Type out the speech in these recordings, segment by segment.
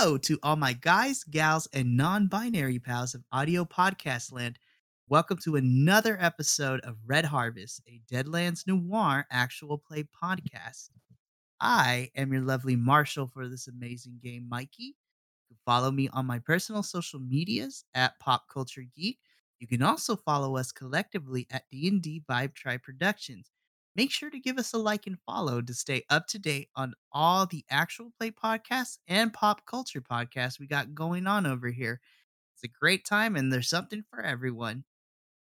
Hello to all my guys, gals, and non binary pals of audio podcast land. Welcome to another episode of Red Harvest, a Deadlands Noir actual play podcast. I am your lovely Marshall for this amazing game, Mikey. You can follow me on my personal social medias at Pop Culture Geek. You can also follow us collectively at D&D Vibe Tribe Productions. Make sure to give us a like and follow to stay up to date on all the actual play podcasts and pop culture podcasts we got going on over here. It's a great time and there's something for everyone.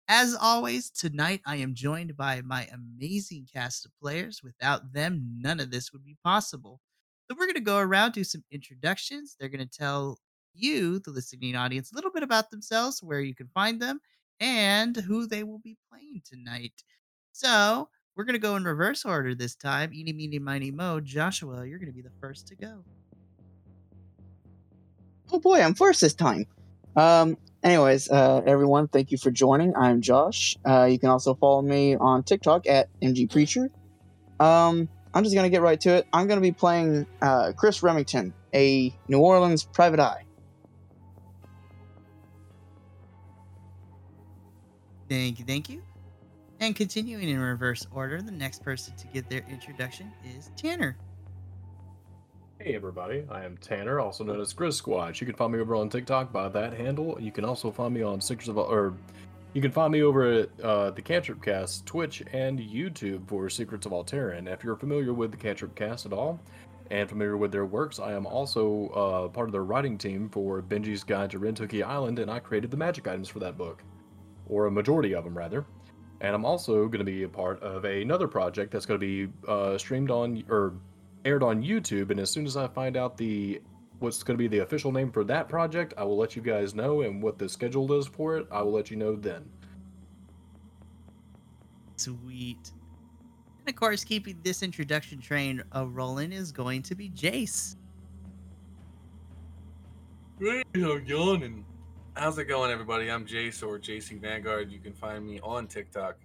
As always, tonight I am joined by my amazing cast of players. Without them, none of this would be possible. So we're going to go around, do some introductions. They're going to tell you, the listening audience, a little bit about themselves, where you can find them, and who they will be playing tonight. So we're going to go in reverse order this time. Eeny, meeny, miny, mo. Joshua, you're going to be the first to go. Oh boy, I'm first this time. Um, anyways, uh, everyone, thank you for joining. I'm Josh. Uh, you can also follow me on TikTok at MG Preacher. Um, I'm just gonna get right to it. I'm gonna be playing uh, Chris Remington, a New Orleans private eye. Thank you, thank you. And continuing in reverse order, the next person to get their introduction is Tanner. Hey everybody, I am Tanner, also known as Grizz Squatch. You can find me over on TikTok by that handle. You can also find me on Secrets of or you can find me over at uh, the Cantrip Cast, Twitch, and YouTube for Secrets of Alterran. If you're familiar with the Cantrip Cast at all and familiar with their works, I am also uh, part of their writing team for Benji's Guide to Rentucky Island, and I created the magic items for that book, or a majority of them rather. And I'm also going to be a part of another project that's going to be uh, streamed on or aired on YouTube, and as soon as I find out the what's going to be the official name for that project, I will let you guys know, and what the schedule is for it, I will let you know then. Sweet. And of course, keeping this introduction train uh, rolling is going to be Jace. Great, I'm yawning. How's it going, everybody? I'm Jace or JC Vanguard. You can find me on TikTok.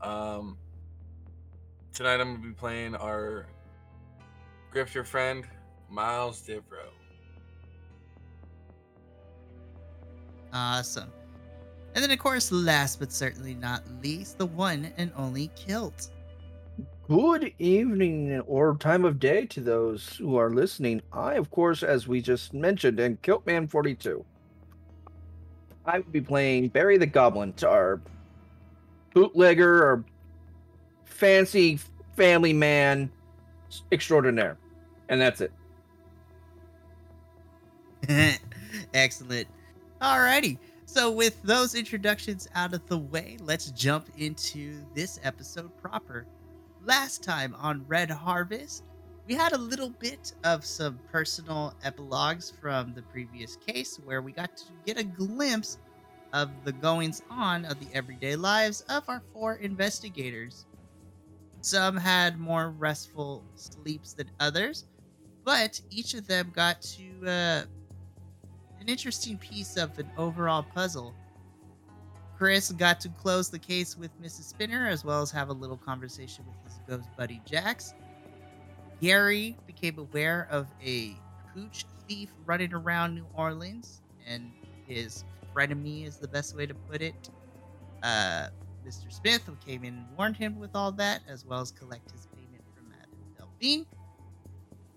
Um, tonight I'm gonna be playing our Grifter friend, Miles Devereaux. Awesome. And then, of course, last but certainly not least, the one and only Kilt. Good evening or time of day to those who are listening. I, of course, as we just mentioned, am Kiltman 42. I would be playing Gary the Goblin, our bootlegger or fancy family man extraordinaire. And that's it. Excellent. Alrighty. So, with those introductions out of the way, let's jump into this episode proper. Last time on Red Harvest, we had a little bit of some personal epilogues from the previous case where we got to get a glimpse of the goings on of the everyday lives of our four investigators. Some had more restful sleeps than others, but each of them got to uh, an interesting piece of an overall puzzle. Chris got to close the case with Mrs. Spinner as well as have a little conversation with his ghost buddy Jax. Gary became aware of a pooch thief running around New Orleans, and his frenemy is the best way to put it. Uh, Mr. Smith came in and warned him with all that, as well as collect his payment from Delphine.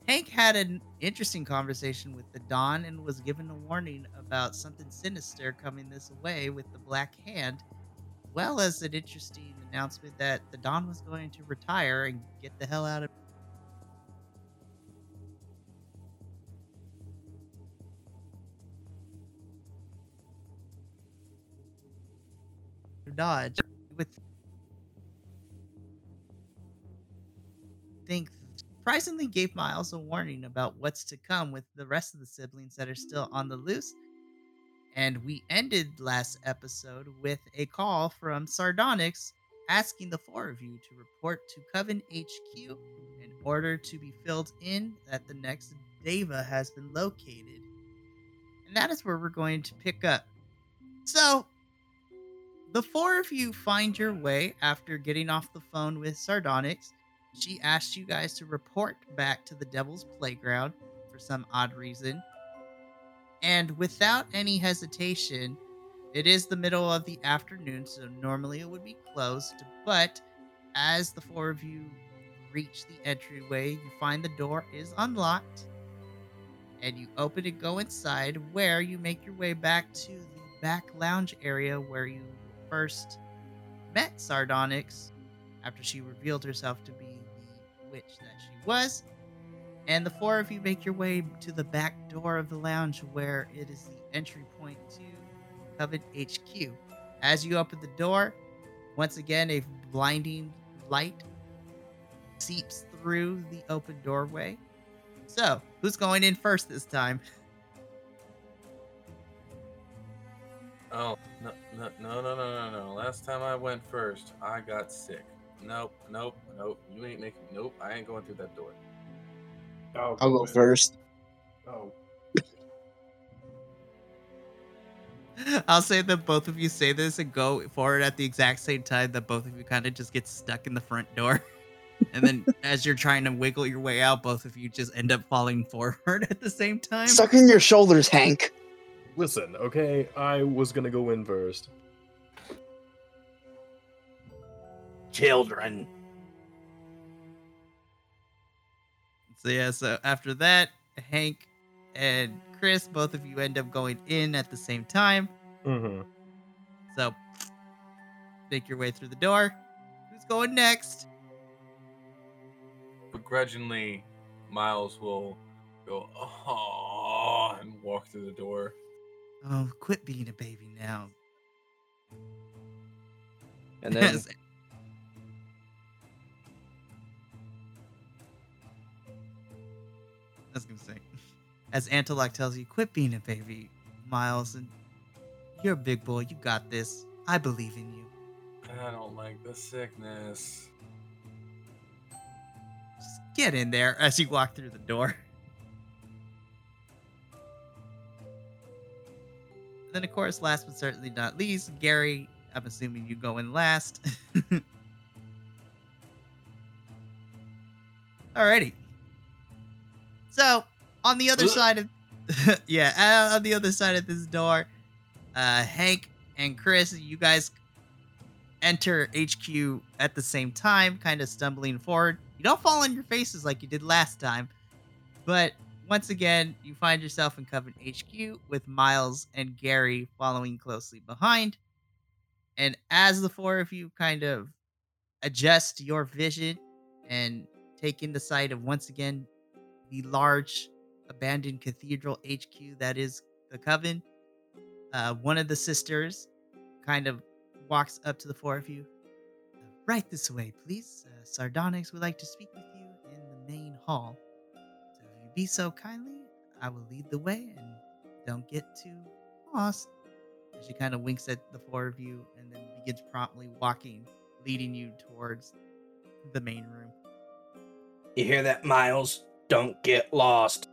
Hank had an interesting conversation with the Don and was given a warning about something sinister coming this way with the Black Hand, well as an interesting announcement that the Don was going to retire and get the hell out of Dodge with think surprisingly gave Miles a warning about what's to come with the rest of the siblings that are still on the loose. And we ended last episode with a call from Sardonyx asking the four of you to report to Coven HQ in order to be filled in that the next Deva has been located. And that is where we're going to pick up. So, the four of you find your way after getting off the phone with Sardonyx. She asked you guys to report back to the Devil's Playground for some odd reason. And without any hesitation, it is the middle of the afternoon, so normally it would be closed. But as the four of you reach the entryway, you find the door is unlocked. And you open and go inside, where you make your way back to the back lounge area where you first met Sardonyx after she revealed herself to be the witch that she was. And the four of you make your way to the back door of the lounge where it is the entry point to Coven HQ. As you open the door, once again, a blinding light seeps through the open doorway. So, who's going in first this time? Oh no no no no no no no! Last time I went first, I got sick. Nope nope nope. You ain't making. Nope. I ain't going through that door. Oh, I'll go wait. first. Oh, I'll say that both of you say this and go forward at the exact same time that both of you kind of just get stuck in the front door. And then as you're trying to wiggle your way out, both of you just end up falling forward at the same time. Suck in your shoulders, Hank. Listen, okay. I was gonna go in first. Children. So yeah, so after that, Hank and Chris, both of you end up going in at the same time. Mm-hmm. So make your way through the door. Who's going next? Begrudgingly, Miles will go oh and walk through the door. Oh, quit being a baby now. And then As- I was gonna say, as Antelope tells you, quit being a baby, Miles, and you're a big boy. You got this. I believe in you. I don't like the sickness. Just get in there as you walk through the door. Then, of course, last but certainly not least, Gary. I'm assuming you go in last. Alrighty. So, on the other Ugh. side of, yeah, uh, on the other side of this door, uh, Hank and Chris, you guys enter HQ at the same time, kind of stumbling forward. You don't fall on your faces like you did last time, but once again, you find yourself in Coven HQ with Miles and Gary following closely behind. And as the four of you kind of adjust your vision and take in the sight of once again the large abandoned cathedral HQ that is the Coven, uh, one of the sisters kind of walks up to the four of you. Right this way, please. Uh, Sardonyx would like to speak with you in the main hall. So if you be so kindly, I will lead the way and don't get too lost. And she kind of winks at the four of you and then begins promptly walking, leading you towards the main room. you hear that, Miles? Don't get lost.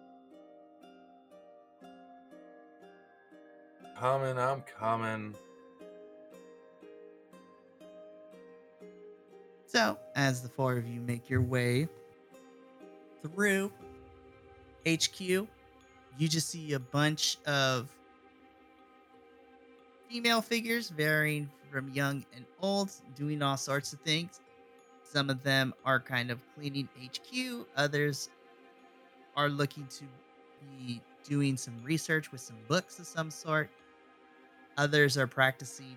Coming, I'm coming. So, as the four of you make your way through HQ, you just see a bunch of female figures, varying from young and old, doing all sorts of things. Some of them are kind of cleaning HQ, others are looking to be doing some research with some books of some sort. Others are practicing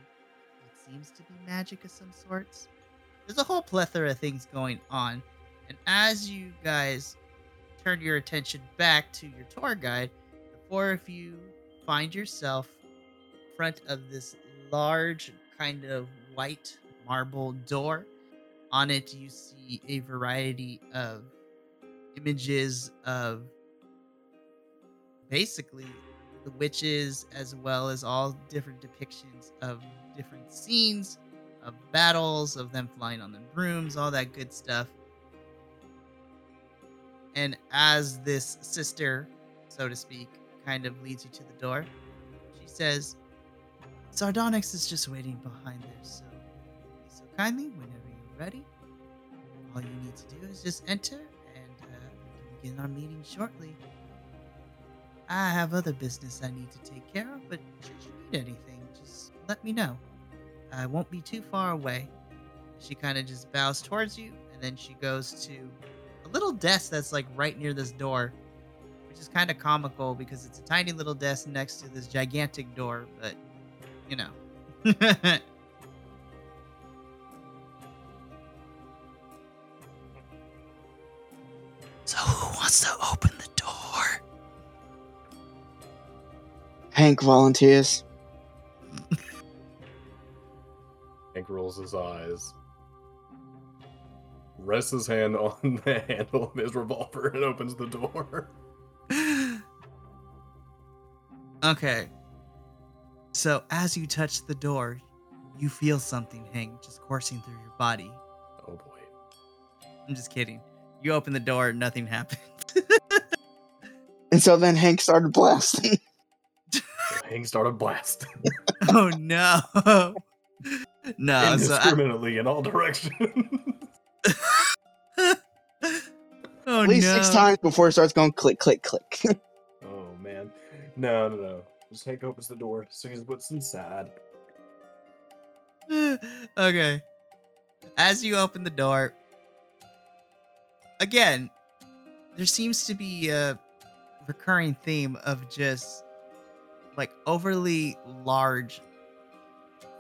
what seems to be magic of some sorts there's a whole plethora of things going on. And as you guys turn your attention back to your tour guide, the if you find yourself in front of this large, kind of white marble door. On it, you see a variety of images of basically the witches, as well as all different depictions of different scenes of battles, of them flying on the brooms, all that good stuff. And as this sister, so to speak, kind of leads you to the door, she says, Sardonyx is just waiting behind there, so be so kindly, whenever you're ready, all you need to do is just enter, and uh, we can begin our meeting shortly. I have other business I need to take care of, but should you need anything, just let me know. I won't be too far away. She kind of just bows towards you, and then she goes to a little desk that's like right near this door, which is kind of comical because it's a tiny little desk next to this gigantic door, but you know. so, who wants to open the door? Hank volunteers. Hank rolls his eyes, rests his hand on the handle of his revolver, and opens the door. okay. So as you touch the door, you feel something, Hank, just coursing through your body. Oh boy. I'm just kidding. You open the door, nothing happened. And so then Hank started blasting. Hank started blasting oh no. no, so I- indiscriminately in all directions. Oh, At least six times before it starts going click, click, click. oh man. No, no, no. Just Hank opens the door, sees what's inside. okay. As you open the door, again, there seems to be a recurring theme of just like overly large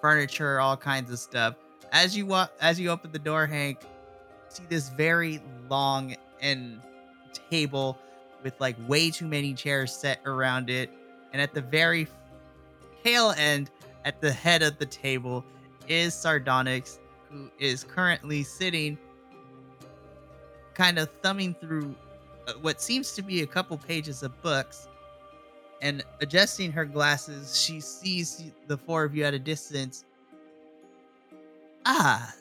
furniture, all kinds of stuff. As you walk, as you open the door, Hank, see this very long and table with like way too many chairs set around it, and at the very tail end, at the head of the table, is Sardonyx, who is currently sitting, kind of thumbing through uh, what seems to be a couple pages of books. And adjusting her glasses, she sees the four of you at a distance. Ah,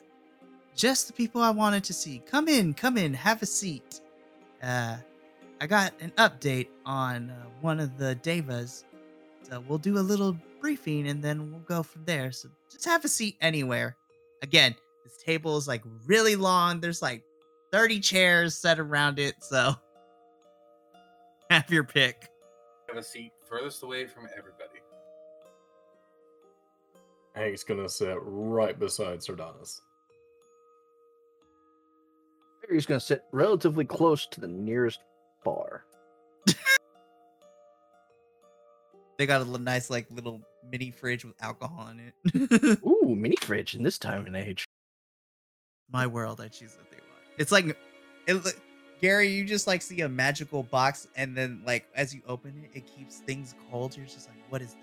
just the people I wanted to see. Come in, come in, have a seat. Uh, I got an update on uh, one of the devas. So we'll do a little briefing and then we'll go from there. So just have a seat anywhere. Again, this table is like really long. There's like 30 chairs set around it. So have your pick. Have a seat furthest away from everybody. Hank's gonna sit right beside Sardonyx. He's going to sit relatively close to the nearest bar. They got a nice like little mini fridge with alcohol in it. Ooh, mini fridge in this time and age. My world, I choose what they want. It's like it, Gary, you just like see a magical box and then like as you open it, it keeps things cold. You're just like, what is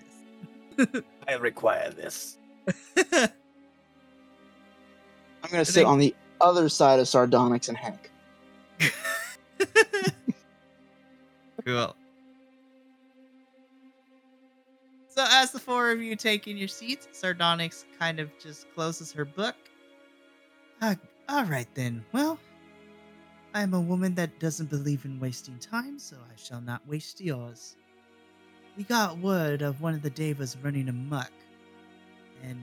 this? I require this. I'm gonna sit think- on the other side of Sardonyx and Hank. cool. So as the four of you take in your seats, Sardonyx kind of just closes her book. Ah, all right then. Well, I am a woman that doesn't believe in wasting time, so I shall not waste yours. We got word of one of the devas running amok, and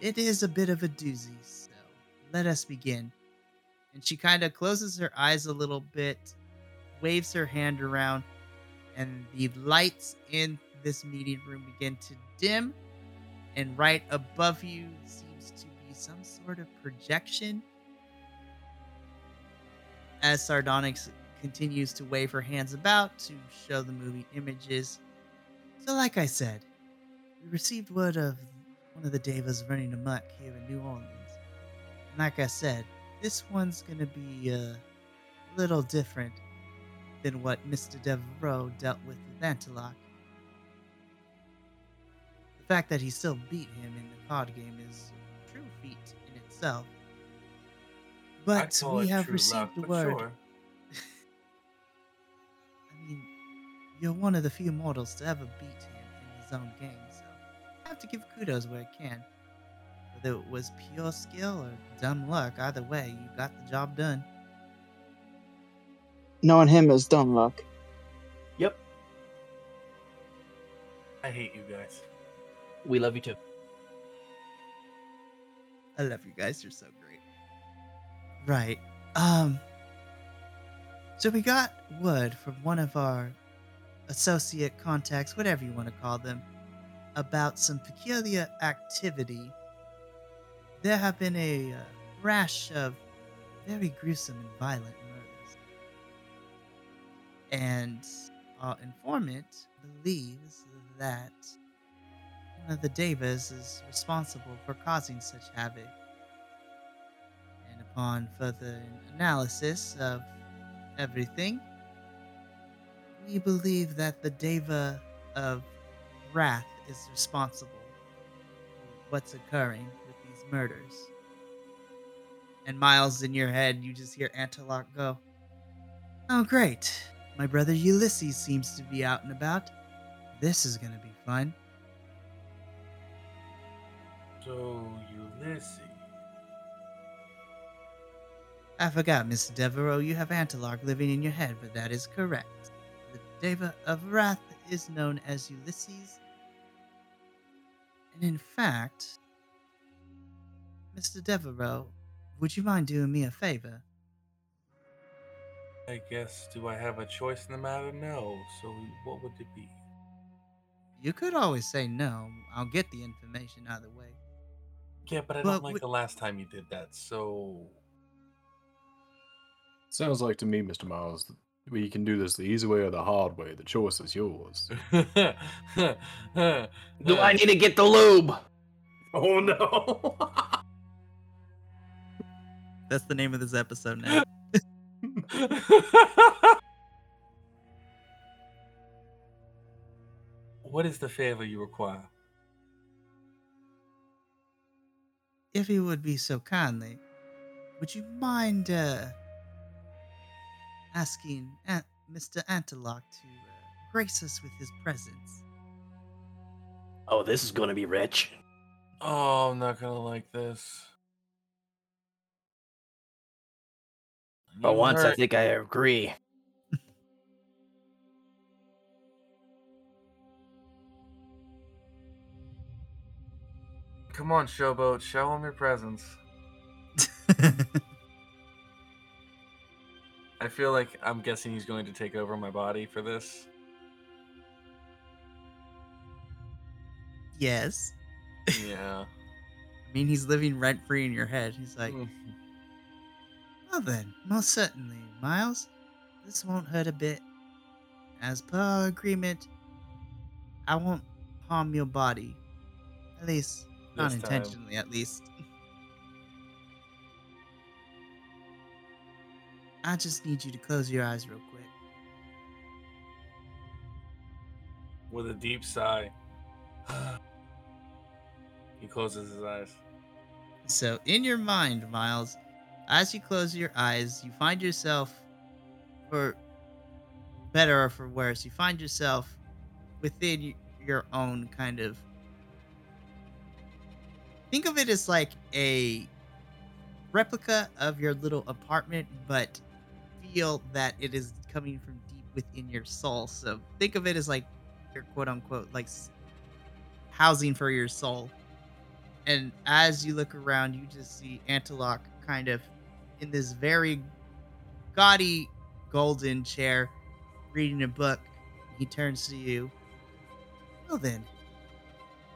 it is a bit of a doozy. So let us begin. And she kind of closes her eyes a little bit, waves her hand around, and the lights in this meeting room begin to dim. And right above you seems to be some sort of projection. As Sardonyx continues to wave her hands about to show the movie images. So, like I said, we received word of one of the Devas running amok here in New Orleans. And like I said, this one's gonna be uh, a little different than what Mr. Devereaux dealt with with Antelope. The fact that he still beat him in the card game is a true feat in itself. But we it have received the word. sure. I mean, you're one of the few mortals to ever beat him in his own game, so I have to give kudos where I can. Whether it was pure skill or dumb luck, either way, you got the job done. Knowing him is dumb luck. Yep. I hate you guys. We love you too. I love you guys. You're so great. Right. Um. So we got word from one of our associate contacts, whatever you want to call them, about some peculiar activity. There have been a uh, rash of very gruesome and violent murders. And our informant believes that one of the Devas is responsible for causing such havoc. And upon further analysis of everything, we believe that the Deva of Wrath is responsible for what's occurring murders. And Miles, in your head, you just hear Antelope go, Oh, great. My brother Ulysses seems to be out and about. This is going to be fun. So Ulysses. I forgot, Miss Devereaux, you have Antelope living in your head, but that is correct. The Deva of Wrath is known as Ulysses. And in fact, Mr. Devereaux, would you mind doing me a favor? I guess do I have a choice in the matter? No. So what would it be? You could always say no. I'll get the information either way. Yeah, but I Well, don't like we- the last time you did that. So Sounds like to me, Mr. Miles, that we can do this the easy way or the hard way. The choice is yours. Do I need to get the lube? oh no! That's the name of this episode now. what is the favor you require? if you would be so kindly, would you mind uh, asking Ant- Mr. Antelock to uh, grace us with his presence? Oh, this is gonna be rich. Oh, I'm not gonna like this. You once, I think I agree. Come on, Showboat, show him your presence. I feel like I'm guessing he's going to take over my body for this. yes. Yeah. I mean, he's living rent free in your head. He's like, Mm. Well then, most certainly, Miles. This won't hurt a bit. As per our agreement, I won't harm your body. At least, not This time. intentionally, at least. I just need you to close your eyes real quick. With a deep sigh, he closes his eyes. So, in your mind, Miles, as you close your eyes, you find yourself, for better or for worse, you find yourself within your own kind of. Think of it as like a replica of your little apartment, but feel that it is coming from deep within your soul. So, think of it as like your quote unquote, like housing for your soul and as you look around, you just see Antelope kind of in this very gaudy golden chair reading a book. He turns to you. Well then,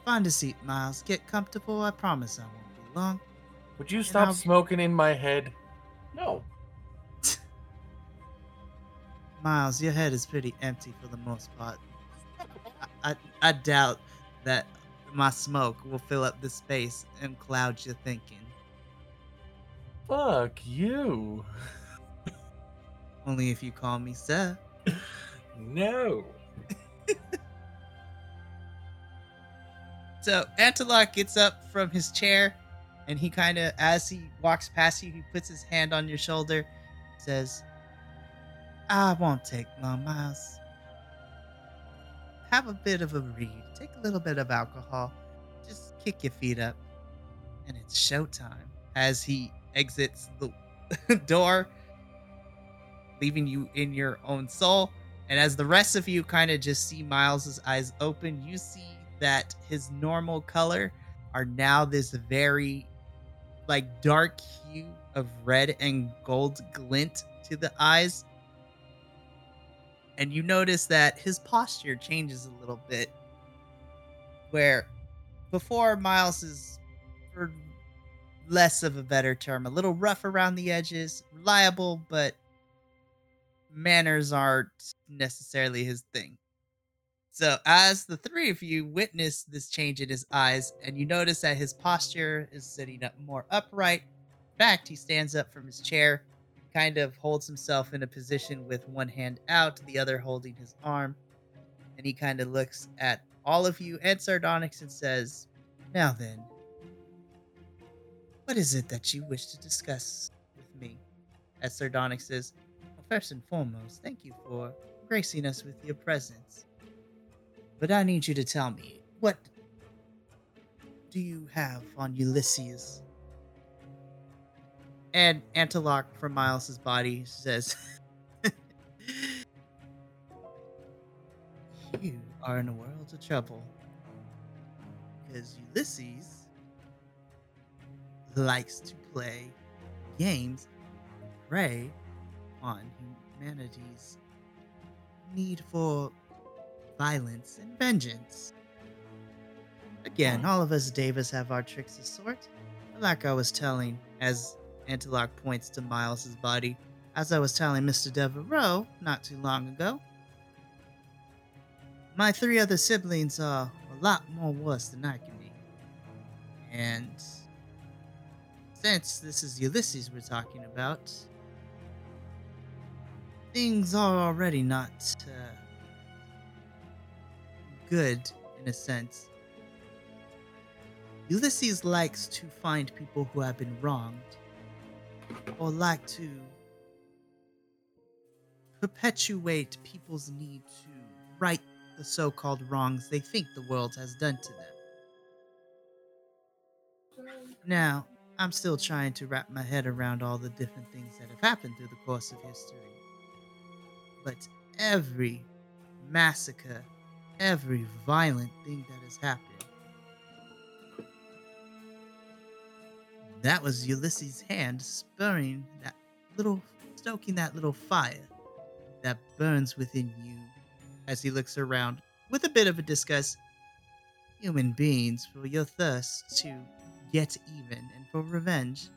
find a seat, Miles. Get comfortable. I promise I won't be long. Would you And stop I'll- smoking in my head? No. Miles, your head is pretty empty for the most part. I, I, I doubt that my smoke will fill up the space and cloud your thinking. Fuck you. Only if you call me sir. No. So Antelope gets up from his chair and he kind of, as he walks past you, he puts his hand on your shoulder, says, I won't take long, Miles. Have a bit of a read. Take a little bit of alcohol. Just kick your feet up. And it's showtime. As he exits the door, leaving you in your own soul. And as the rest of you kind of just see Miles's eyes open, you see that his normal color are now this very like dark hue of red and gold glint to the eyes. and you notice that his posture changes a little bit. Where before Miles is, for less of a better term, a little rough around the edges, reliable, but manners aren't necessarily his thing. So, as the three of you witness this change in his eyes, and you notice that his posture is sitting up more upright. In fact, he stands up from his chair, kind of holds himself in a position with one hand out, the other holding his arm, and he kind of looks at all of you and Sardonyx and says, Now then, what is it that you wish to discuss with me? As Sardonyx says, well, First and foremost, thank you for gracing us with your presence. But I need you to tell me, what do you have on Ulysses? And Antiloch from Miles's body says, You are in a world of trouble. Because Ulysses likes to play games and prey on humanity's need for violence and vengeance. Again, hmm. all of us Devas have our tricks of sort. Like I was telling, as Antiloch points to Miles's body, as I was telling Mr. Devereaux not too long ago, my three other siblings are a lot more worse than I can be. And since this is Ulysses we're talking about, things are already not uh, good in a sense. Ulysses likes to find people who have been wronged, or like to perpetuate people's need to right the so called wrongs they think the world has done to them. Now, I'm still trying to wrap my head around all the different things that have happened through the course of history. But every massacre, every violent thing that has happened, that was Ulysses' hand spurring that little, stoking that little fire that burns within you as he looks around with a bit of a disgust. Human beings, for your thirst to get even and for revenge.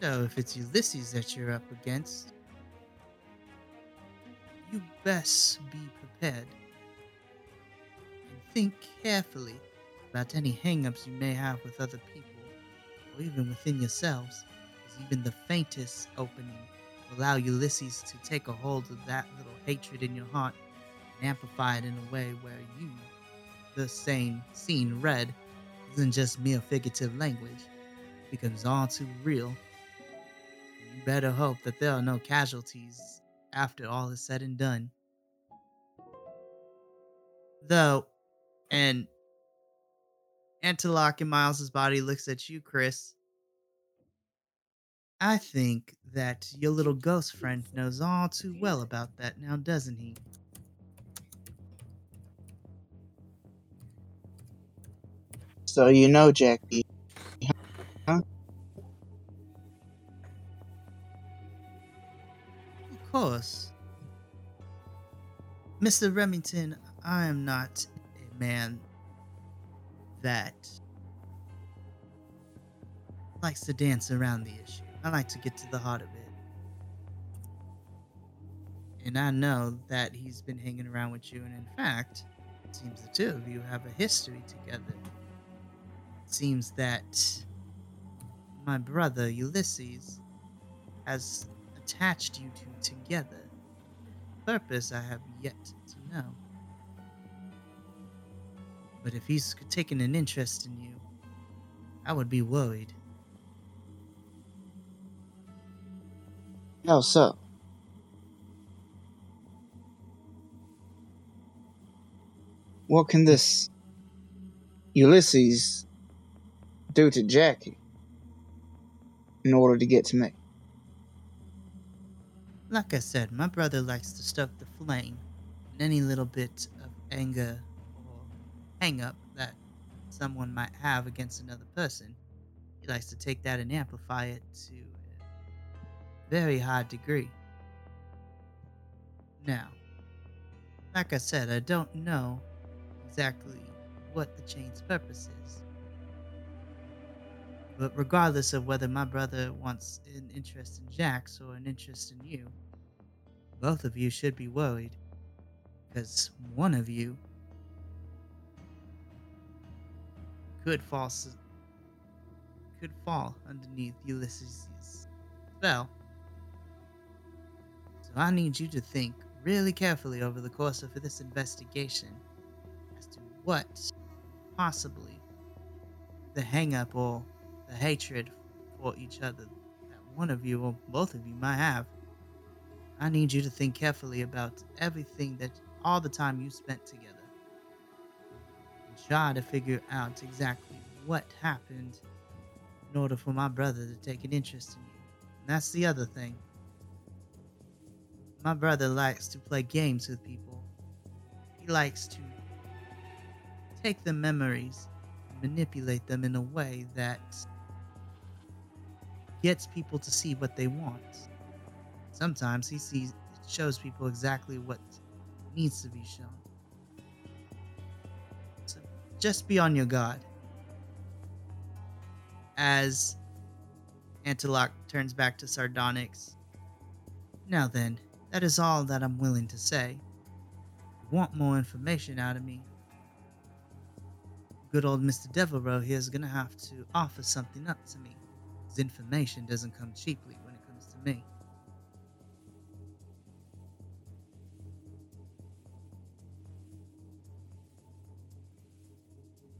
So, if it's Ulysses that you're up against, you best be prepared. And think carefully about any hangups you may have with other people, or even within yourselves, as even the faintest opening will allow Ulysses to take a hold of that little hatred in your heart and amplify it in a way where you, the same scene read, isn't just mere figurative language, it becomes all too real. You better hope that there are no casualties after all is said and done. Though, and Antiloch in Miles's body looks at you, Chris. I think that your little ghost friend knows all too well about that now, doesn't he? So you know, Jackie. Of course. Mr. Remington, I am not a man that likes to dance around the issue. I like to get to the heart of it. And I know that he's been hanging around with you, and in fact, it seems the two of you have a history together. It seems that my brother Ulysses has attached you two together. Purpose I have yet to know. But if he's taken an interest in you, I would be worried. How so? What can this Ulysses do to Jackie in order to get to me? Like I said, my brother likes to stoke the flame and any little bit of anger or hang up that someone might have against another person. he likes to take that and amplify it to a very high degree. Now, like I said, I don't know exactly what the chain's purpose is. But regardless of whether my brother wants an interest in Jax or an interest in you, both of you should be worried. Because one of you could fall could fall underneath Ulysses' spell. So I need you to think really carefully over the course of this investigation as to what possibly the hang up or the hatred for each other that one of you or both of you might have. I need you to think carefully about everything that all the time you spent together and try to figure out exactly what happened in order for my brother to take an interest in you. And that's the other thing. My brother likes to play games with people. He likes to take the memories and manipulate them in a way that gets people to see what they want. Sometimes he sees shows people exactly what needs to be shown. So just be on your guard. As Antiloch turns back to Sardonyx. Now then, that is all that I'm willing to say. Want more information out of me? Good old Mr. Devereaux here is gonna have to offer something up to me. His information doesn't come cheaply when it comes to me.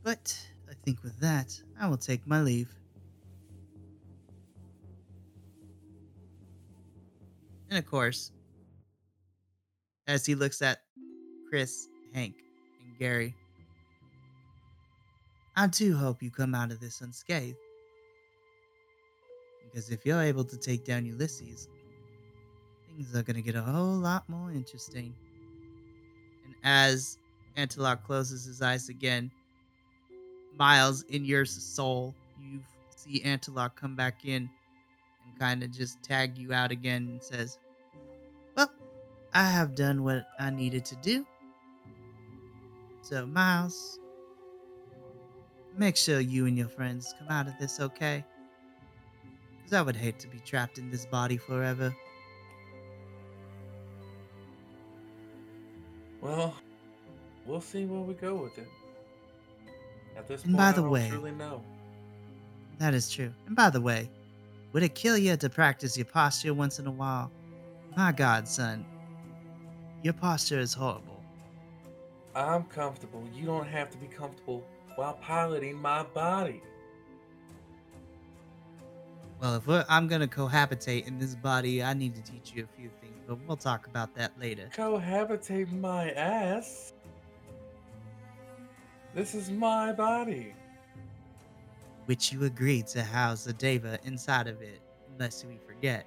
But I think with that, I will take my leave. And of course, as he looks at Chris, Hank, and Gary, I do hope you come out of this unscathed. Because if you're able to take down Ulysses, things are going to get a whole lot more interesting. And as Antelope closes his eyes again, Miles, in your soul, you see Antelope come back in and kind of just tag you out again and says, Well, I have done what I needed to do. So, Miles, make sure you and your friends come out of this okay. Because I would hate to be trapped in this body forever. Well, we'll see where we go with it. At this And point, by I the don't way- truly know. That is true. And by the way, would it kill you to practice your posture once in a while? My God, son, your posture is horrible. I'm comfortable. You don't have to be comfortable while piloting my body. Well, if I'm gonna cohabitate in this body, I need to teach you a few things, but we'll talk about that later. Cohabitate my ass. This is my body. Which you agreed to house the Deva inside of it, unless we forget.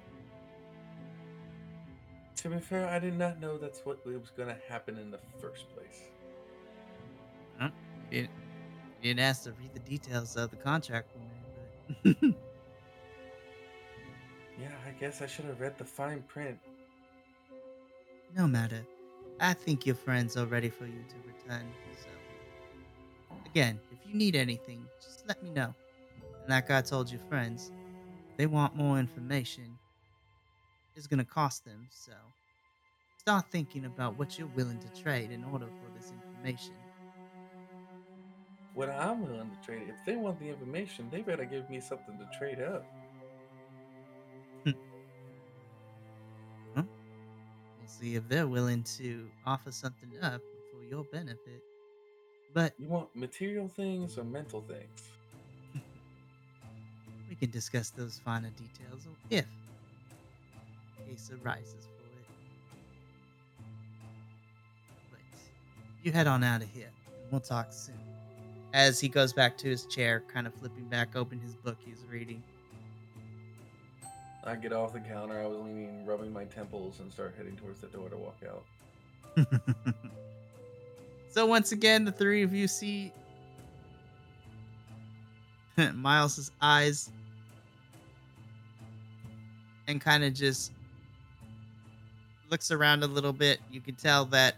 To be fair, I did not know that's what was going to happen in the first place. Didn't, you didn't ask to read the details of the contract me, but Yeah, I guess I should have read the fine print. no matter. I think your friends are ready for you to return. So, again, if you need anything, just let me know. And like I told your friends, they want more information. It's gonna cost them. So, start thinking about what you're willing to trade in order for this information. What I'm willing to trade, if they want the information, they better give me something to trade up. We'll see if they're willing to offer something up for your benefit. But You want material things or mental things? we can discuss those finer details if a case arises for it. But you head on out of here. and We'll talk soon. As he goes back to his chair, kind of flipping back open his book he's reading. I get off the counter. I was leaning, rubbing my temples, and start heading towards the door to walk out. so once again, the three of you see Miles's eyes and kind of just looks around a little bit. You can tell that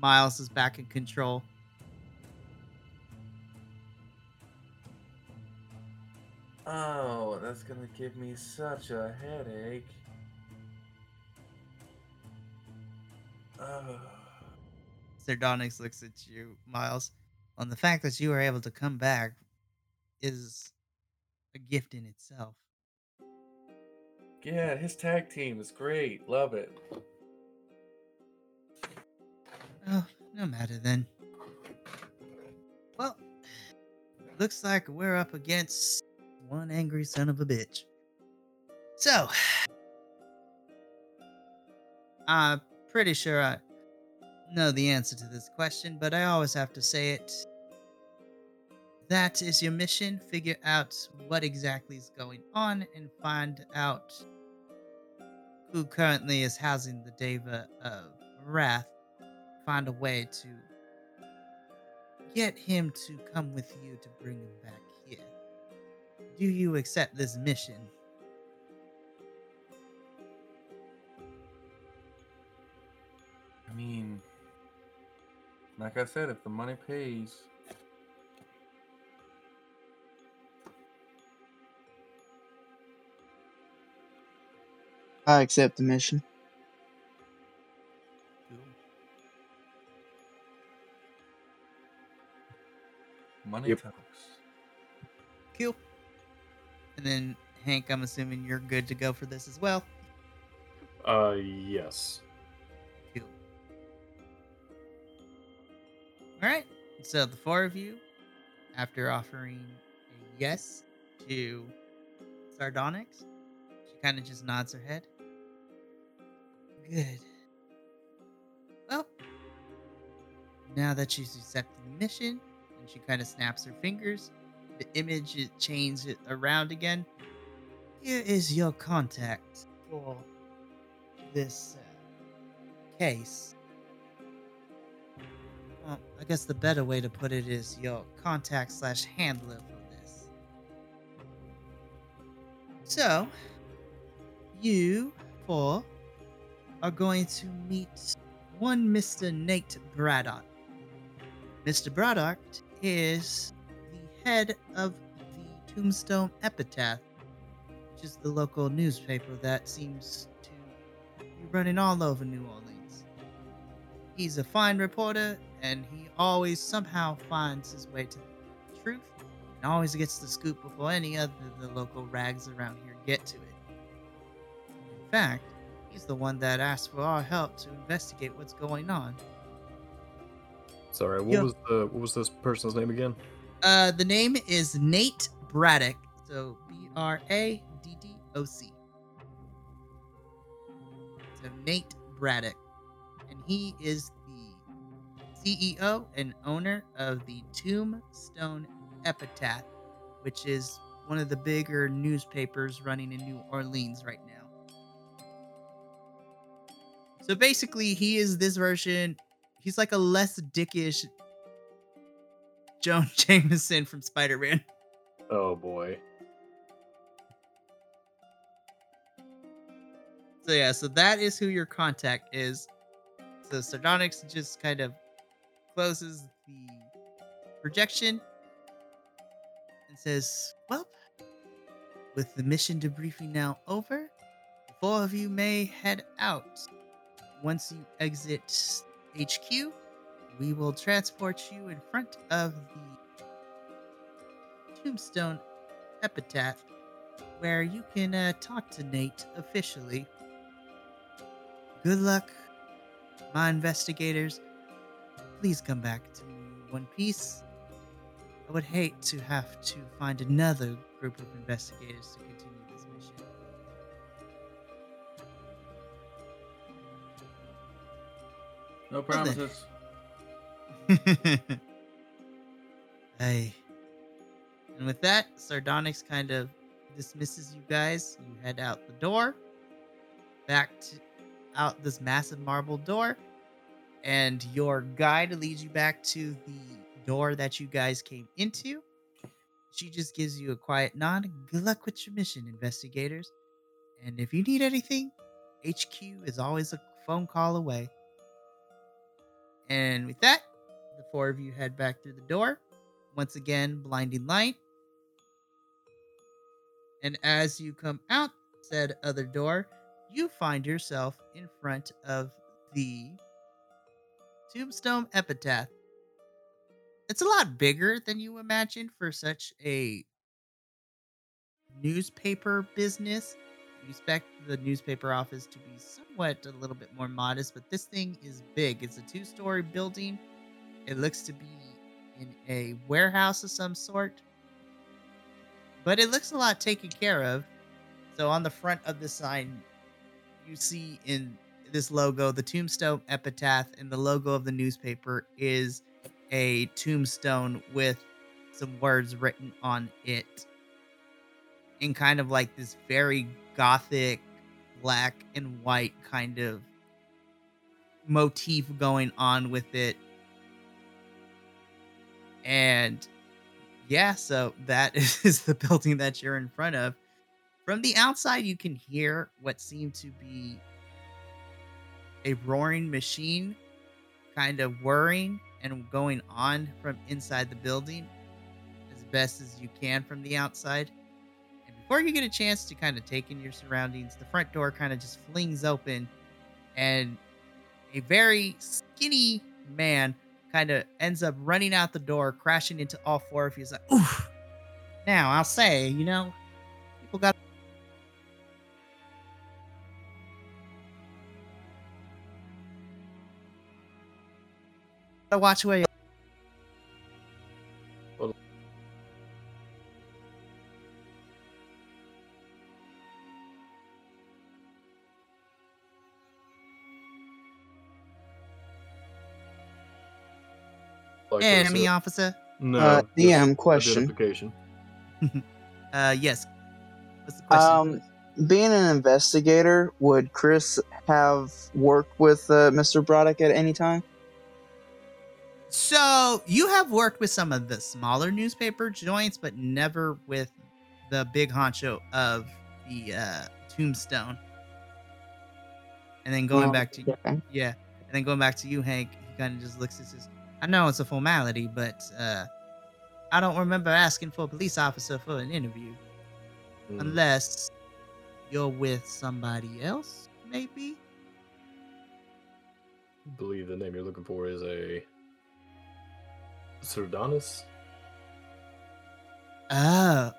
Miles is back in control. Oh, that's gonna give me such a headache. Ugh. Sardonyx looks at you, Miles. On the fact that you were able to come back is a gift in itself. Yeah, his tag team is great. Love it. Oh, no matter then. Well, looks like we're up against one angry son of a bitch. So, I'm pretty sure I know the answer to this question, but I always have to say it. That is your mission. Figure out what exactly is going on and find out who currently is housing the Deva of Wrath. Find a way to get him to come with you to bring him back. Do you accept this mission? I mean, like I said, if the money pays, I accept the mission. money Yep. talks. Cool. And then Hank, I'm assuming you're good to go for this as well. Uh, yes. Cool. All right. So the four of you, after offering a yes to Sardonyx, she kind of just nods her head. Good. Well, now that she's accepted the mission, and she kind of snaps her fingers, the image is changed it around again. Here is your contact for this uh, case. Well, I guess the better way to put it is your contact slash handler for this. So, you four are going to meet one Mr. Nate Braddock. Mr. Braddock is head of the Tombstone Epitaph, which is the local newspaper that seems to be running all over New Orleans. He's a fine reporter, and he always somehow finds his way to the truth and always gets the scoop before any other of the local rags around here get to it. In fact, he's the one that asked for our help to investigate what's going on. Sorry, what Yep. was the what was this person's name again? Uh, the name is Nate Braddock. So B R A D D O C. So Nate Braddock, and he is the CEO and owner of the Tombstone Epitaph, which is one of the bigger newspapers running in New Orleans right now. So basically, he is this version. He's like a less dickish Joan Jameson from Spider Man. Oh boy. So yeah, so that is who your contact is. So Sardonyx just kind of closes the projection and says, Well, with the mission debriefing now over, the four of you may head out. Once you exit HQ, we will transport you in front of the Tombstone Epitaph, where you can uh, talk to Nate officially. Good luck, my investigators. Please come back to me one piece. I would hate to have to find another group of investigators to continue this mission. No promises. hey. And with that, Sardonyx kind of dismisses you guys. You head out the door, back to out this massive marble door, and your guide leads you back to the door that you guys came into. she just gives you a quiet nod. Good luck with your mission, investigators. And if you need anything, HQ is always a phone call away. And with that, the four of you head back through the door. Once again, blinding light. And as you come out said other door, you find yourself in front of the tombstone epitaph. It's a lot bigger than you imagined for such a newspaper business. You expect the newspaper office to be somewhat a little bit more modest, but this thing is big. It's a two story building. It looks to be in a warehouse of some sort, but it looks a lot taken care of. So on the front of the sign, you see in this logo, the tombstone epitaph, and the logo of the newspaper is a tombstone with some words written on it in kind of like this very gothic black and white kind of motif going on with it and yeah so that is the building that you're in front of from the outside you can hear what seemed to be a roaring machine kind of whirring and going on from inside the building as best as you can from the outside. And before you get a chance to kind of take in your surroundings, the front door kind of just flings open and a very skinny man kind of ends up running out the door, crashing into all four of you. He's like, oof. Now, I'll say, you know, people got to watch where enemy a- officer. No. Uh, DM question. Identification. Uh, yes. What's the question? Um, being an investigator, would Chris have worked with uh, Mr. Broderick at any time? So you have worked with some of the smaller newspaper joints, but never with the big honcho of the uh, Tombstone. And then going Oh, back to okay. yeah, and then going back to you, Hank. He kind of just looks and says, "I know it's a formality, but uh, I don't remember asking for a police officer for an interview Mm. unless you're with somebody else, maybe." I believe the name you're looking for is a Sardonyx. Oh.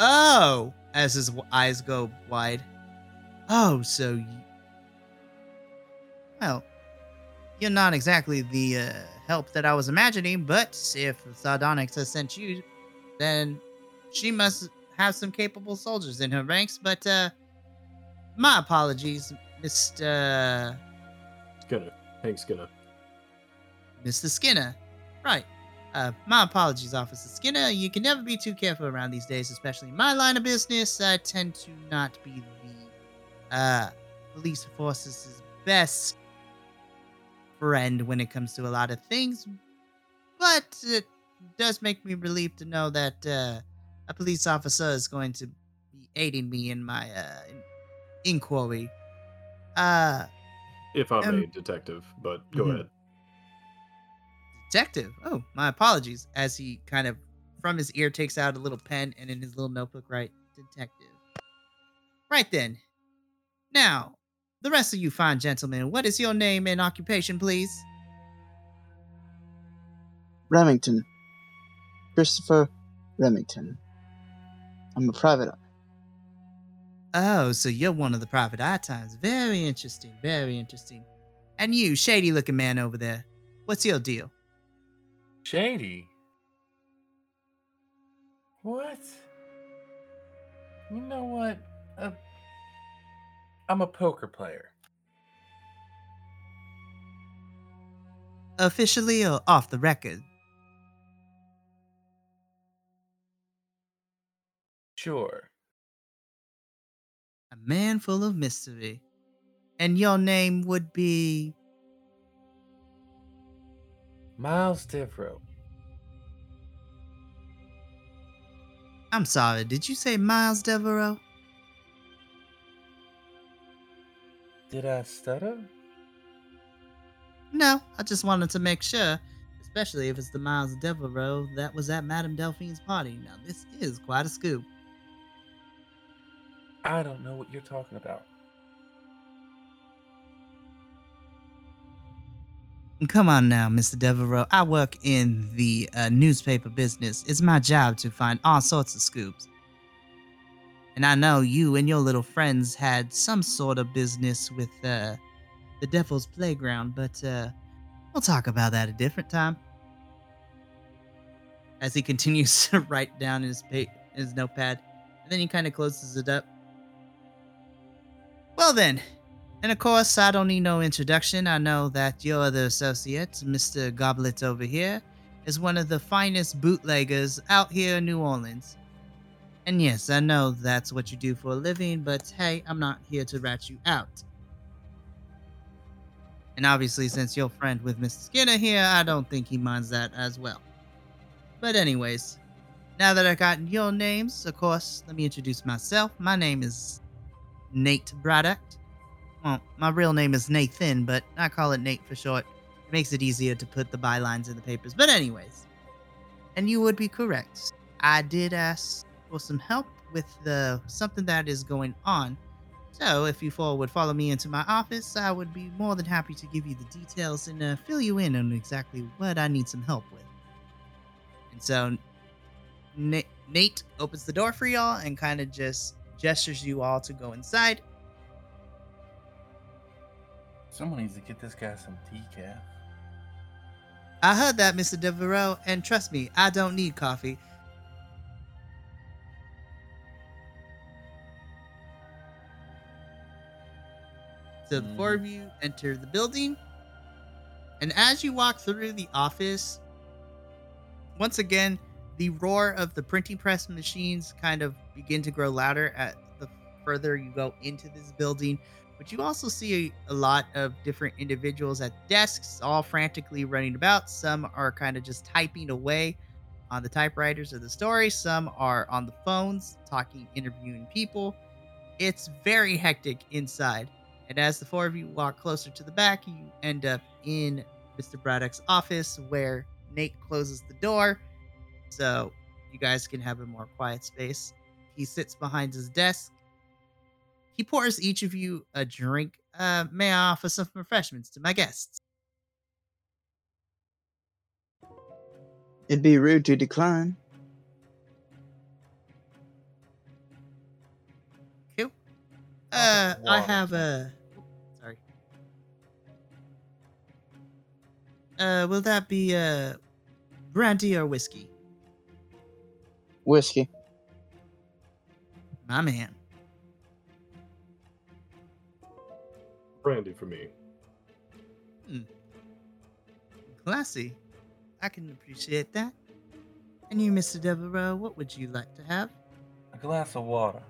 Oh, as his eyes go wide. Oh, so you. Well, you're not exactly the uh, help that I was imagining, but if Sardonyx has sent you, then she must have some capable soldiers in her ranks. But, uh, my apologies, Mr. Skinner. Hank Skinner. Mr. Skinner. Right. Uh, my apologies, Officer Skinner. You can never be too careful around these days, especially in my line of business. I tend to not be the uh, police force's best friend when it comes to a lot of things. But it does make me relieved to know that uh, a police officer is going to be aiding me in my uh, inquiry. Uh, If I Um, a detective, but go mhm. ahead. detective. Oh, my apologies. As he kind of from his ear takes out a little pen and in his little notebook write detective. Right then. Now, the rest of you fine gentlemen, what is your name and occupation, please? Remington. Christopher Remington. I'm a private eye. Oh, so you're one of the private eye times. Very interesting. Very interesting. And you, shady looking man over there, what's your deal? Shady. What? You know what? Uh, I'm a poker player. Officially or off the record? Sure. A man full of mystery. And your name would be. Miles Diffro. I'm sorry, did you say Miles Devereaux? Did I stutter? No, I just wanted to make sure, especially if it's the Miles Devereaux that was at Madame Delphine's party. Now, this is quite a scoop. I don't know what you're talking about. Come on now, Mr. Devereaux. I work in the uh, newspaper business. It's my job to find all sorts of scoops. And I know you and your little friends had some sort of business with uh, the Devil's Playground, but uh, we'll talk about that a different time. As he continues to write down his pa- his notepad, and then he kind of closes it up. Well then, and of course, I don't need no introduction. I know that your other associate, Mr. Goblet over here, is one of the finest bootleggers out here in New Orleans. And yes, I know that's what you do for a living, but hey, I'm not here to rat you out. And obviously, since you're friend with Mr. Skinner here, I don't think he minds that as well. But anyways, now that I've gotten your names, of course, let me introduce myself. My name is Nate Braddock. Well, my real name is Nathan, but I call it Nate for short. It makes it easier to put the bylines in the papers. But anyways, and you would be correct. I did ask for some help with the something that is going on. So if you four would follow me into my office, I would be more than happy to give you the details and uh, fill you in on exactly what I need some help with. And so Na- Nate opens the door for y'all and kind of just gestures you all to go inside. Someone needs to get this guy some decaf. I heard that, Mr. Devereaux, and trust me, I don't need coffee. So the four of mm. you enter the building, and as you walk through the office, once again, the roar of the printing press machines kind of begin to grow louder at the further you go into this building. But you also see a, a lot of different individuals at desks, all frantically running about. Some are kind of just typing away on the typewriters of the story. Some are on the phones, talking, interviewing people. It's very hectic inside. And as the four of you walk closer to the back, you end up in Mr. Braddock's office where Nate closes the door so you guys can have a more quiet space. He sits behind his desk. He pours each of you a drink. Uh, may I offer some refreshments to my guests? It'd be rude to decline. Cool. Uh, I have a. Uh, will that be uh, brandy or whiskey? Whiskey. My man. Brandy for me. Hmm. Classy. I can appreciate that. And you, Mr. Devereaux, what would you like to have? A glass of water.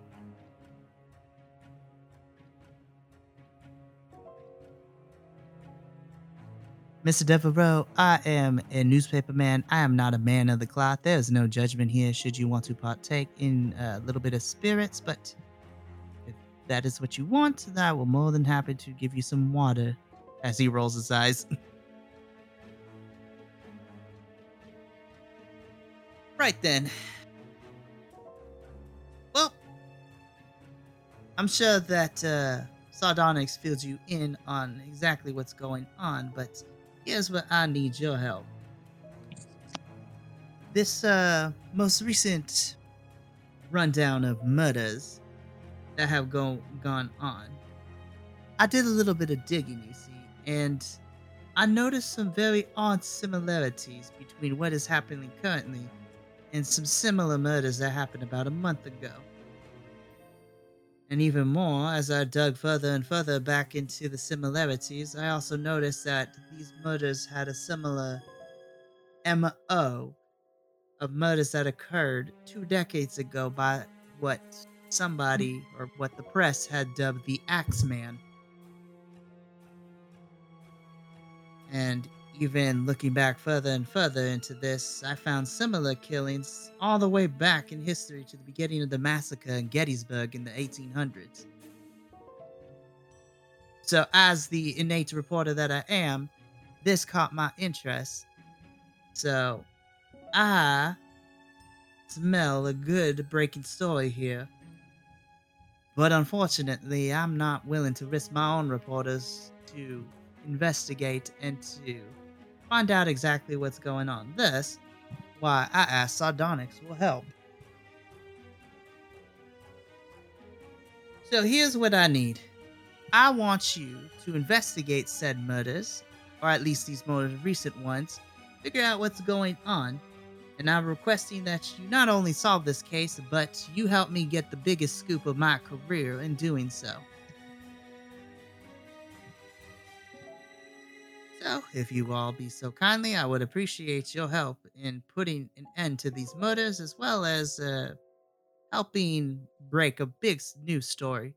Mr. Devereaux, I am a newspaper man. I am not a man of the cloth. There is no judgment here should you want to partake in a little bit of spirits, but if that is what you want, then I will more than happy to give you some water as he rolls his eyes. right then. Well, I'm sure that uh, Sardonyx filled you in on exactly what's going on, but here's where I need your help. This uh, most recent rundown of murders that have go- gone on, I did a little bit of digging, you see, and I noticed some very odd similarities between what is happening currently and some similar murders that happened about a month ago. And even more, as I dug further and further back into the similarities, I also noticed that these murders had a similar MO of murders that occurred two decades ago by what somebody or what the press had dubbed the Axeman. And Even looking back further and further into this, I found similar killings all the way back in history to the beginning of the massacre in Gettysburg in the 1800s. So, as the innate reporter that I am, this caught my interest. So, I smell a good breaking story here. But unfortunately, I'm not willing to risk my own reporters to investigate and to find out exactly what's going on. This, why I asked Sardonyx will help. So here's what I need. I want you to investigate said murders, or at least these more recent ones, figure out what's going on, and I'm requesting that you not only solve this case, but you help me get the biggest scoop of my career in doing so. If you all be so kindly, I would appreciate your help in putting an end to these murders as well as uh, helping break a big news story.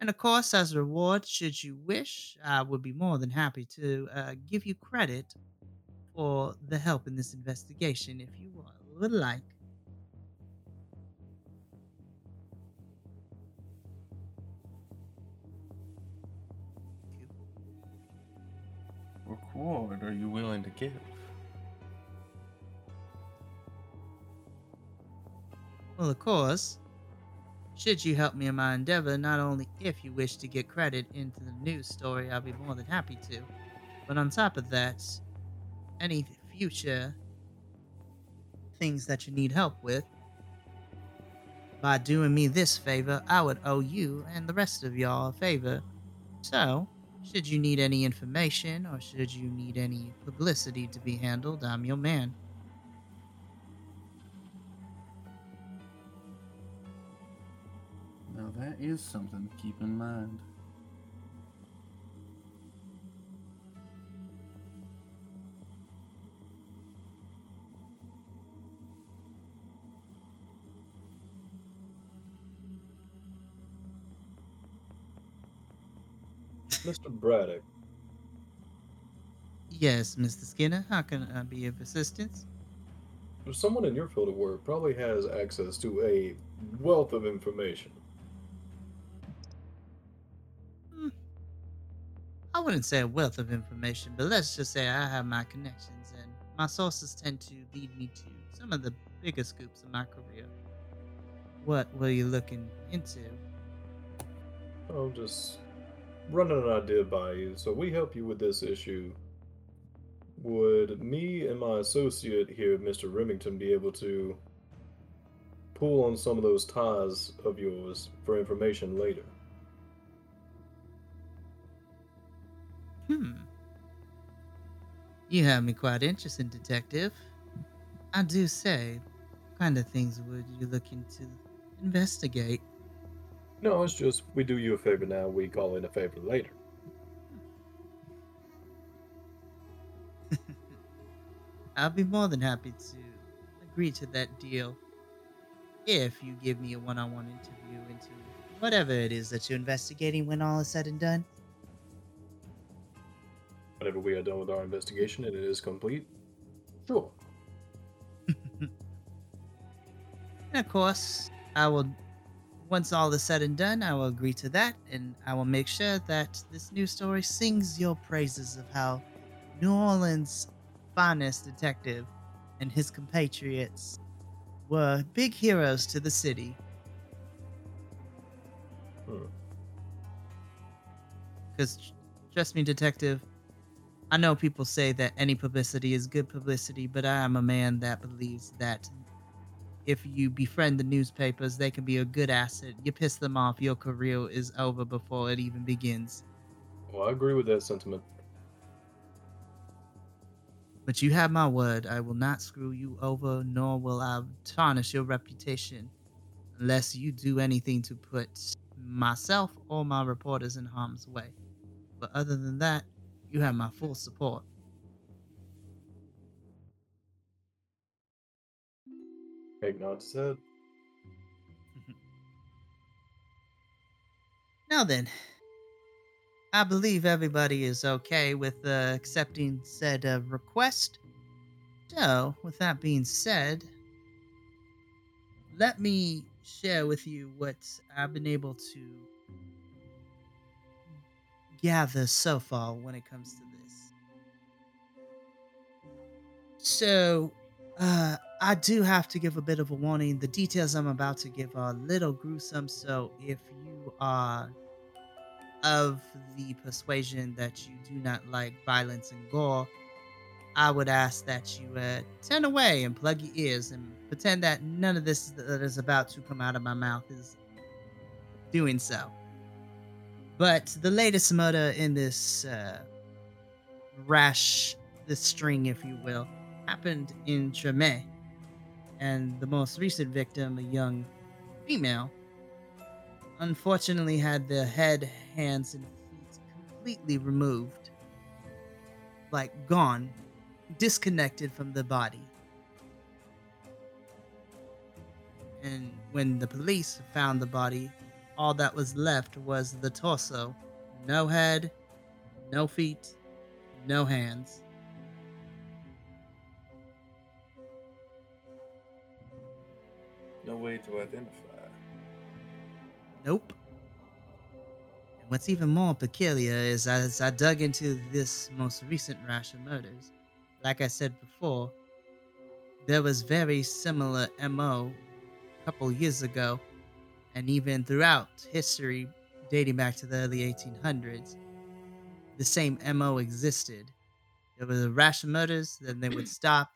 And of course, as a reward, should you wish, I would be more than happy to uh, give you credit for the help in this investigation if you would like. Reward are you willing to give? Well, of course, should you help me in my endeavor, not only if you wish to get credit into the news story, I'll be more than happy to. But on top of that, any future things that you need help with, by doing me this favor, I would owe you and the rest of y'all a favor. So, should you need any information or should you need any publicity to be handled, I'm your man. Now that is something to keep in mind. Mr. Braddock, Yes, Mr. Skinner, how can I be of assistance? someone in your field of work probably has access to a wealth of information. Hmm. I wouldn't say a wealth of information, but let's just say I have my connections and my sources tend to lead me to some of the bigger scoops of my career. What were you looking into? I'm just running an idea by you. So we help you with this issue. Would me and my associate here, Mr. Remington, be able to pull on some of those ties of yours for information later? Hmm. You have me quite interested, Detective. I do say, what kind of things would you looking to investigate? No, it's just we do you a favor now, we call in a favor later. I'll be more than happy to agree to that deal if you give me a one on one interview into whatever it is that you're investigating when all is said and done. Whenever we are done with our investigation and it is complete, sure. And of course, I will, once all is said and done, I will agree to that, and I will make sure that this new story sings your praises of how New Orleans' finest detective and his compatriots were big heroes to the city. Hmm. Because, trust me, detective, I know people say that any publicity is good publicity, but I am a man that believes that if you befriend the newspapers, they can be a good asset. You piss them off, your career is over before it even begins. Well, I agree with that sentiment. But you have my word, I will not screw you over, nor will I tarnish your reputation unless you do anything to put myself or my reporters in harm's way. But other than that, you have my full support. Nod said. Now then, I believe everybody is okay with uh, accepting said uh, request. So, with that being said, let me share with you what I've been able to gather so far when it comes to this. So, uh, I do have to give a bit of a warning. The details I'm about to give are a little gruesome, so if you are of the persuasion that you do not like violence and gore, I would ask that you uh, turn away and plug your ears and pretend that none of this that is about to come out of my mouth is doing so. But the latest murder in this uh, rash, this string, if you will, happened in Treme. And the most recent victim, a young female, unfortunately had the head, hands, and feet completely removed. Like gone, disconnected from the body. And when the police found the body, all that was left was the torso. No head, no feet, no hands. No way to identify. Nope. And what's even more peculiar is as I dug into this most recent rash of murders, like I said before, there was very similar MO a couple years ago, and even throughout history dating back to the early 1800s, the same MO existed. There was a rash of murders, then they would stop.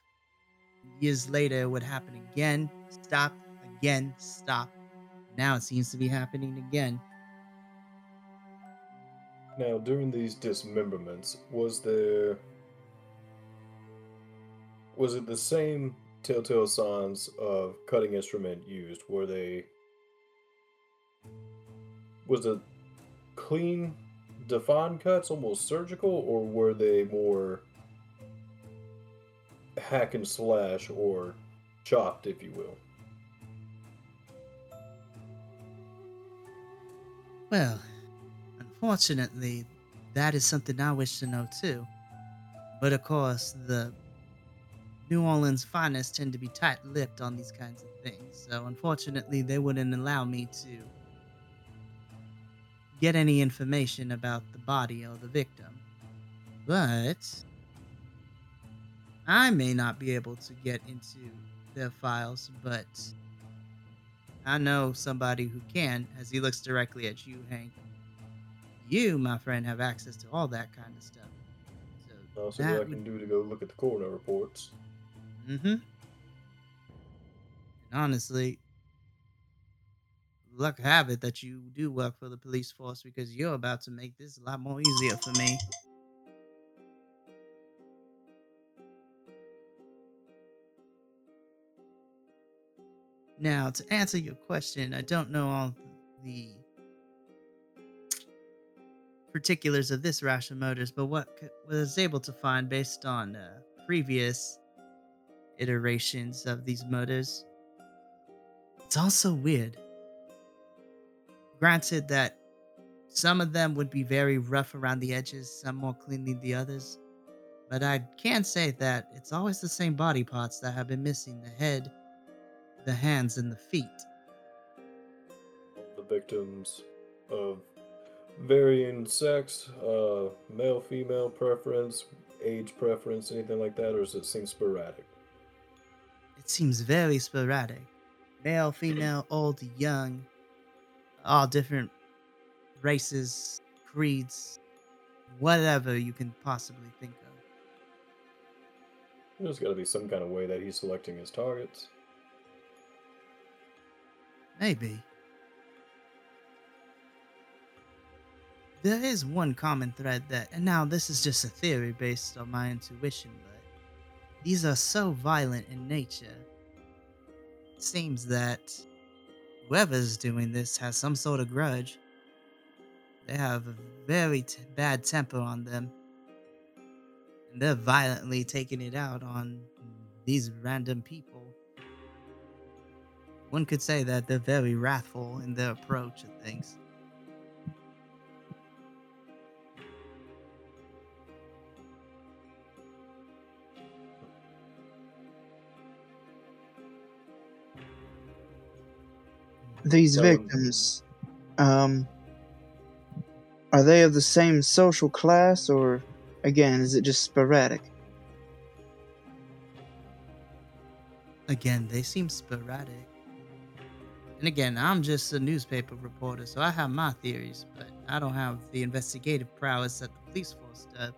Years later, it would happen again, stop, again, stop. Now it seems to be happening again. Now, during these dismemberments, was there was it the same telltale signs of cutting instrument used? Were they was it clean, defined cuts, almost surgical, or were they more hack and slash or chopped, if you will? Well, unfortunately, that is something I wish to know too. But of course, the New Orleans finest tend to be tight lipped on these kinds of things. So unfortunately, they wouldn't allow me to get any information about the body or the victim. But I may not be able to get into their files, but I know somebody who can, as he looks directly at you, Hank. You, my friend, have access to all that kind of stuff. So Also, that what I would can do to go look at the coroner reports. Mm-hmm. And honestly, luck have it that you do work for the police force because you're about to make this a lot more easier for me. Now, to answer your question, I don't know all the particulars of this rash of murders, but what c- was able to find based on uh, previous iterations of these murders. It's also weird. Granted that some of them would be very rough around the edges, some more cleanly than the others, but I can say that it's always the same body parts that have been missing the head, the hands, and the feet. The victims of varying sex, uh, male, female preference, age preference, anything like that, or does it seem sporadic? It seems very sporadic. Male, female, old, young, all different races, creeds, whatever you can possibly think of. There's got to be some kind of way that he's selecting his targets. Maybe. There is one common thread that, and now this is just a theory based on my intuition, but these are so violent in nature. It seems that whoever's doing this has some sort of grudge. They have a very t- bad temper on them. And they're violently taking it out on these random people. One could say that they're very wrathful in their approach and things. These um, victims, um, are they of the same social class, or again, is it just sporadic? Again, they seem sporadic. And again, I'm just a newspaper reporter, so I have my theories, but I don't have the investigative prowess that the police force does.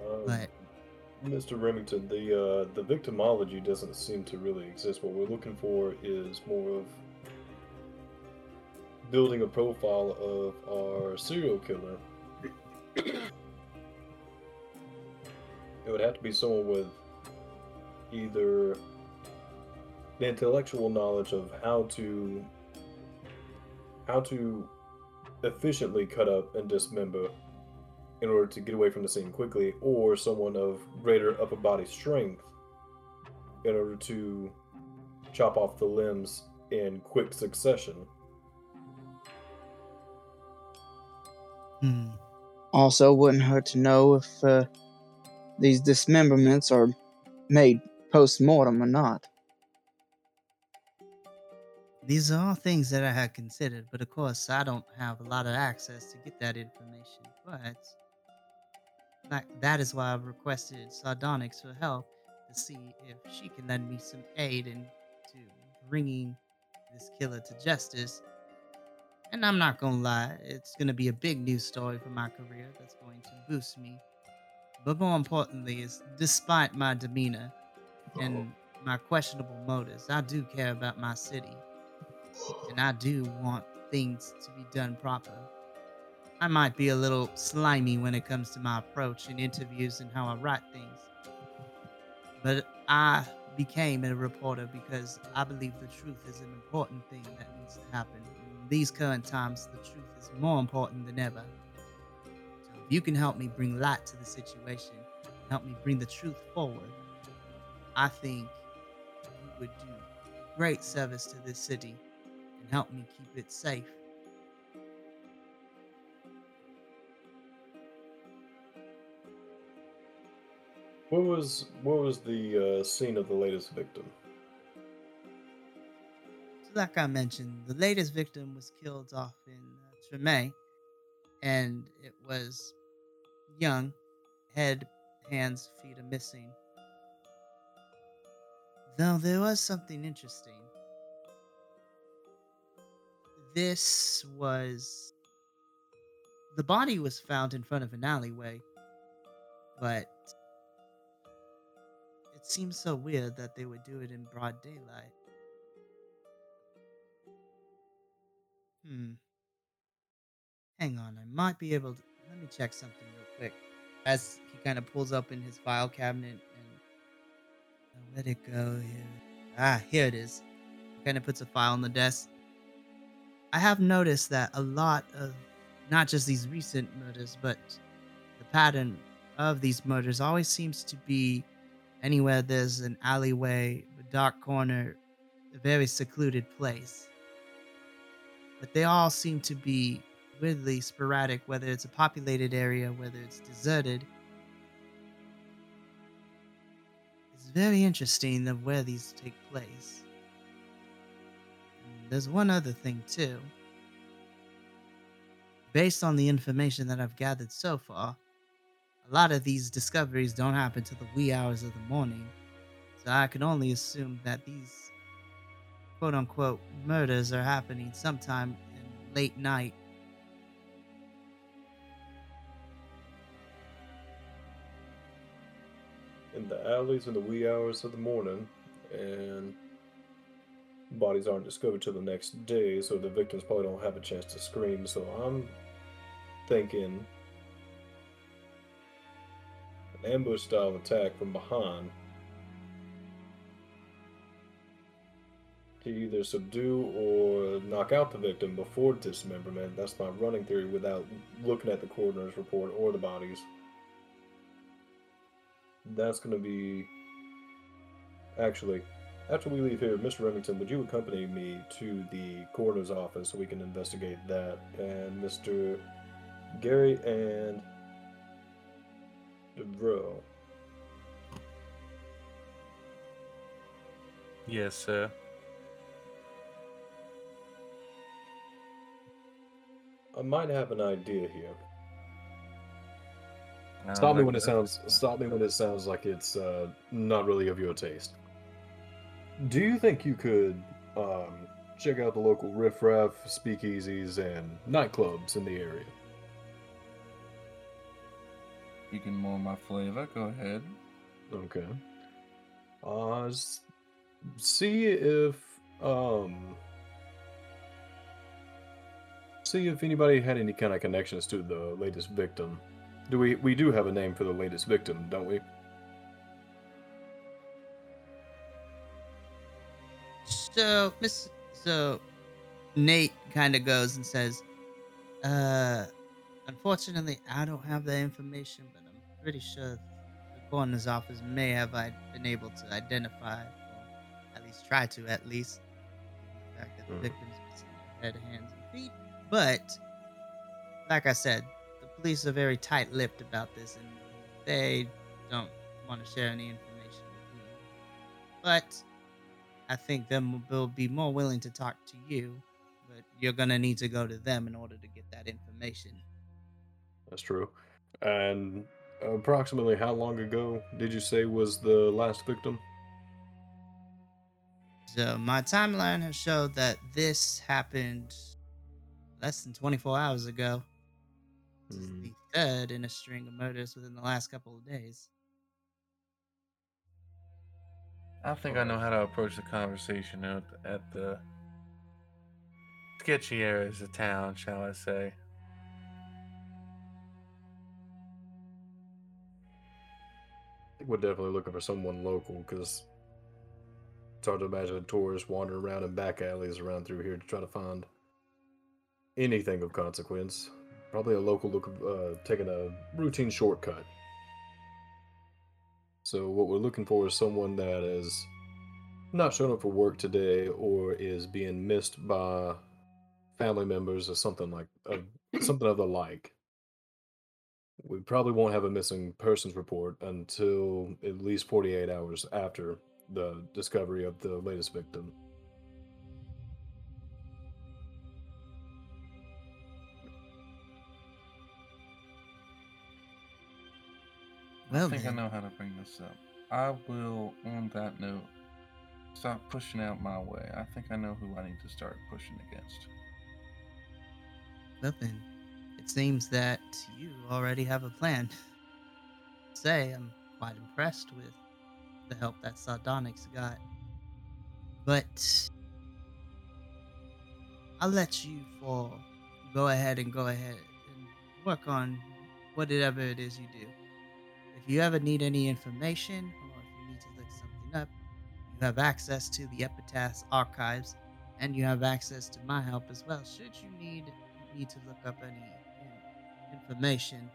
Um, But Mr. Remington, the uh, the victimology doesn't seem to really exist. What we're looking for is more of building a profile of our serial killer. it would have to be someone with either the intellectual knowledge of how to how to efficiently cut up and dismember in order to get away from the scene quickly, or someone of greater upper body strength in order to chop off the limbs in quick succession. hmm, Also, wouldn't hurt to know if uh, these dismemberments are made post mortem or not. These are all things that I had considered, but of course, I don't have a lot of access to get that information. But that, that is why I've requested Sardonyx for help to see if she can lend me some aid in to bringing this killer to justice. And I'm not gonna lie, it's gonna be a big news story for my career that's going to boost me. But more importantly, is despite my demeanor oh. and my questionable motives, I do care about my city. And I do want things to be done proper. I might be a little slimy when it comes to my approach in interviews and how I write things. But I became a reporter because I believe the truth is an important thing that needs to happen. In these current times, the truth is more important than ever. So if you can help me bring light to the situation, help me bring the truth forward, I think you would do great service to this city and help me keep it safe. What was what was the uh, scene of the latest victim? So, like I mentioned, the latest victim was killed off in uh, Treme, and it was young, head, hands, feet are missing. Though there was something interesting. This was. The body was found in front of an alleyway, but it seems so weird that they would do it in broad daylight. Hmm. Hang on, I might be able to. Let me check something real quick. As he kind of pulls up in his file cabinet and. Where'd it go here? Ah, here it is. Kind of puts a file on the desk. I have noticed that a lot of not just these recent murders, but the pattern of these murders always seems to be anywhere there's an alleyway, a dark corner, a very secluded place. But they all seem to be weirdly sporadic, whether it's a populated area, whether it's deserted. It's very interesting of where these take place. There's one other thing too. Based on the information that I've gathered so far, a lot of these discoveries don't happen till the wee hours of the morning. So I can only assume that these quote unquote murders are happening sometime in late night. In the alleys in the wee hours of the morning, and bodies aren't discovered till the next day, so the victims probably don't have a chance to scream. So I'm thinking an ambush style attack from behind to either subdue or knock out the victim before dismemberment. That's my running theory without looking at the coroner's report or the bodies. That's going to be. Actually, after we leave here, Mr. Remington, would you accompany me to the coroner's office so we can investigate that? And Mr. Gary and Devereaux. Yes, sir. I might have an idea here. Stop me um, when it uh, sounds. Stop me when it sounds like it's uh, not really of your taste. Do you think you could um, check out the local riffraff, speakeasies, and nightclubs in the area? You can more my flavor. Go ahead. Okay. Uh, see if um, see if anybody had any kind of connections to the latest victim. Do we? We do have a name for the latest victim, don't we? So, Miss, so Nate kind of goes and says, "Uh, unfortunately, I don't have that information, but I'm pretty sure the coroner's office may have I been able to identify, or at least try to, at least, the fact that the Mhm. victim's missing their head, hands, and feet. But, like I said, the police are very tight-lipped about this, and they don't want to share any information with me. But." I think them will be more willing to talk to you, but you're gonna need to go to them in order to get that information. That's true. And approximately how long ago did you say was the last victim? So my timeline has showed that this happened less than 24 hours ago. This is Hmm. the third in a string of murders within the last couple of days. I don't think I know how to approach the conversation at, at the sketchy areas of town, shall I say. I think we're definitely looking for someone local because it's hard to imagine a tourist wandering around in back alleys around through here to try to find anything of consequence. Probably a local look uh, taking a routine shortcut. So what we're looking for is someone that is not showing up for work today or is being missed by family members or something like uh, something of the like. We probably won't have a missing persons report until at least 48 hours after the discovery of the latest victim. Well, I think then, I know how to bring this up. I will, on that note, stop pushing out my way. I think I know who I need to start pushing against. well then, it seems that you already have a plan. Say, I'm quite impressed with the help that Sardonyx got. But I'll let you for go ahead and go ahead and work on whatever it is you do. If you ever need any information or if you need to look something up, you have access to the Epitaph's archives and you have access to my help as well. Should you need need to look up any in- information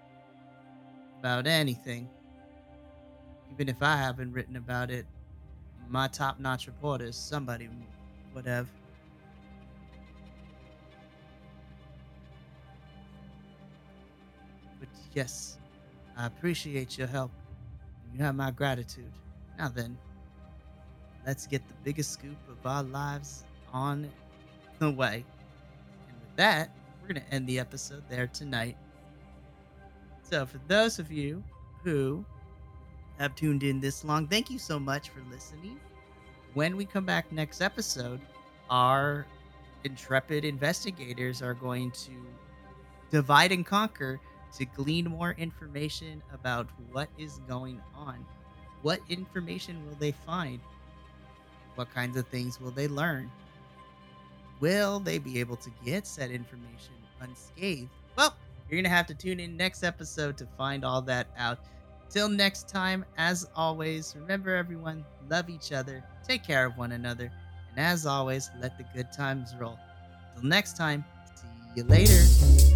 about anything, even if I haven't written about it, my top-notch reporters, somebody would have. But yes, I appreciate your help. You have my gratitude. Now then, let's get the biggest scoop of our lives on the way. And with that, we're going to end the episode there tonight. So, for those of you who have tuned in this long, thank you so much for listening. When we come back next episode, our intrepid investigators are going to divide and conquer to glean more information about what is going on. What information will they find? What kinds of things will they learn? Will they be able to get said information unscathed? Well, you're going to have to tune in next episode to find all that out. Till next time, as always, remember everyone, love each other, take care of one another, and as always, let the good times roll. Till next time, see you later.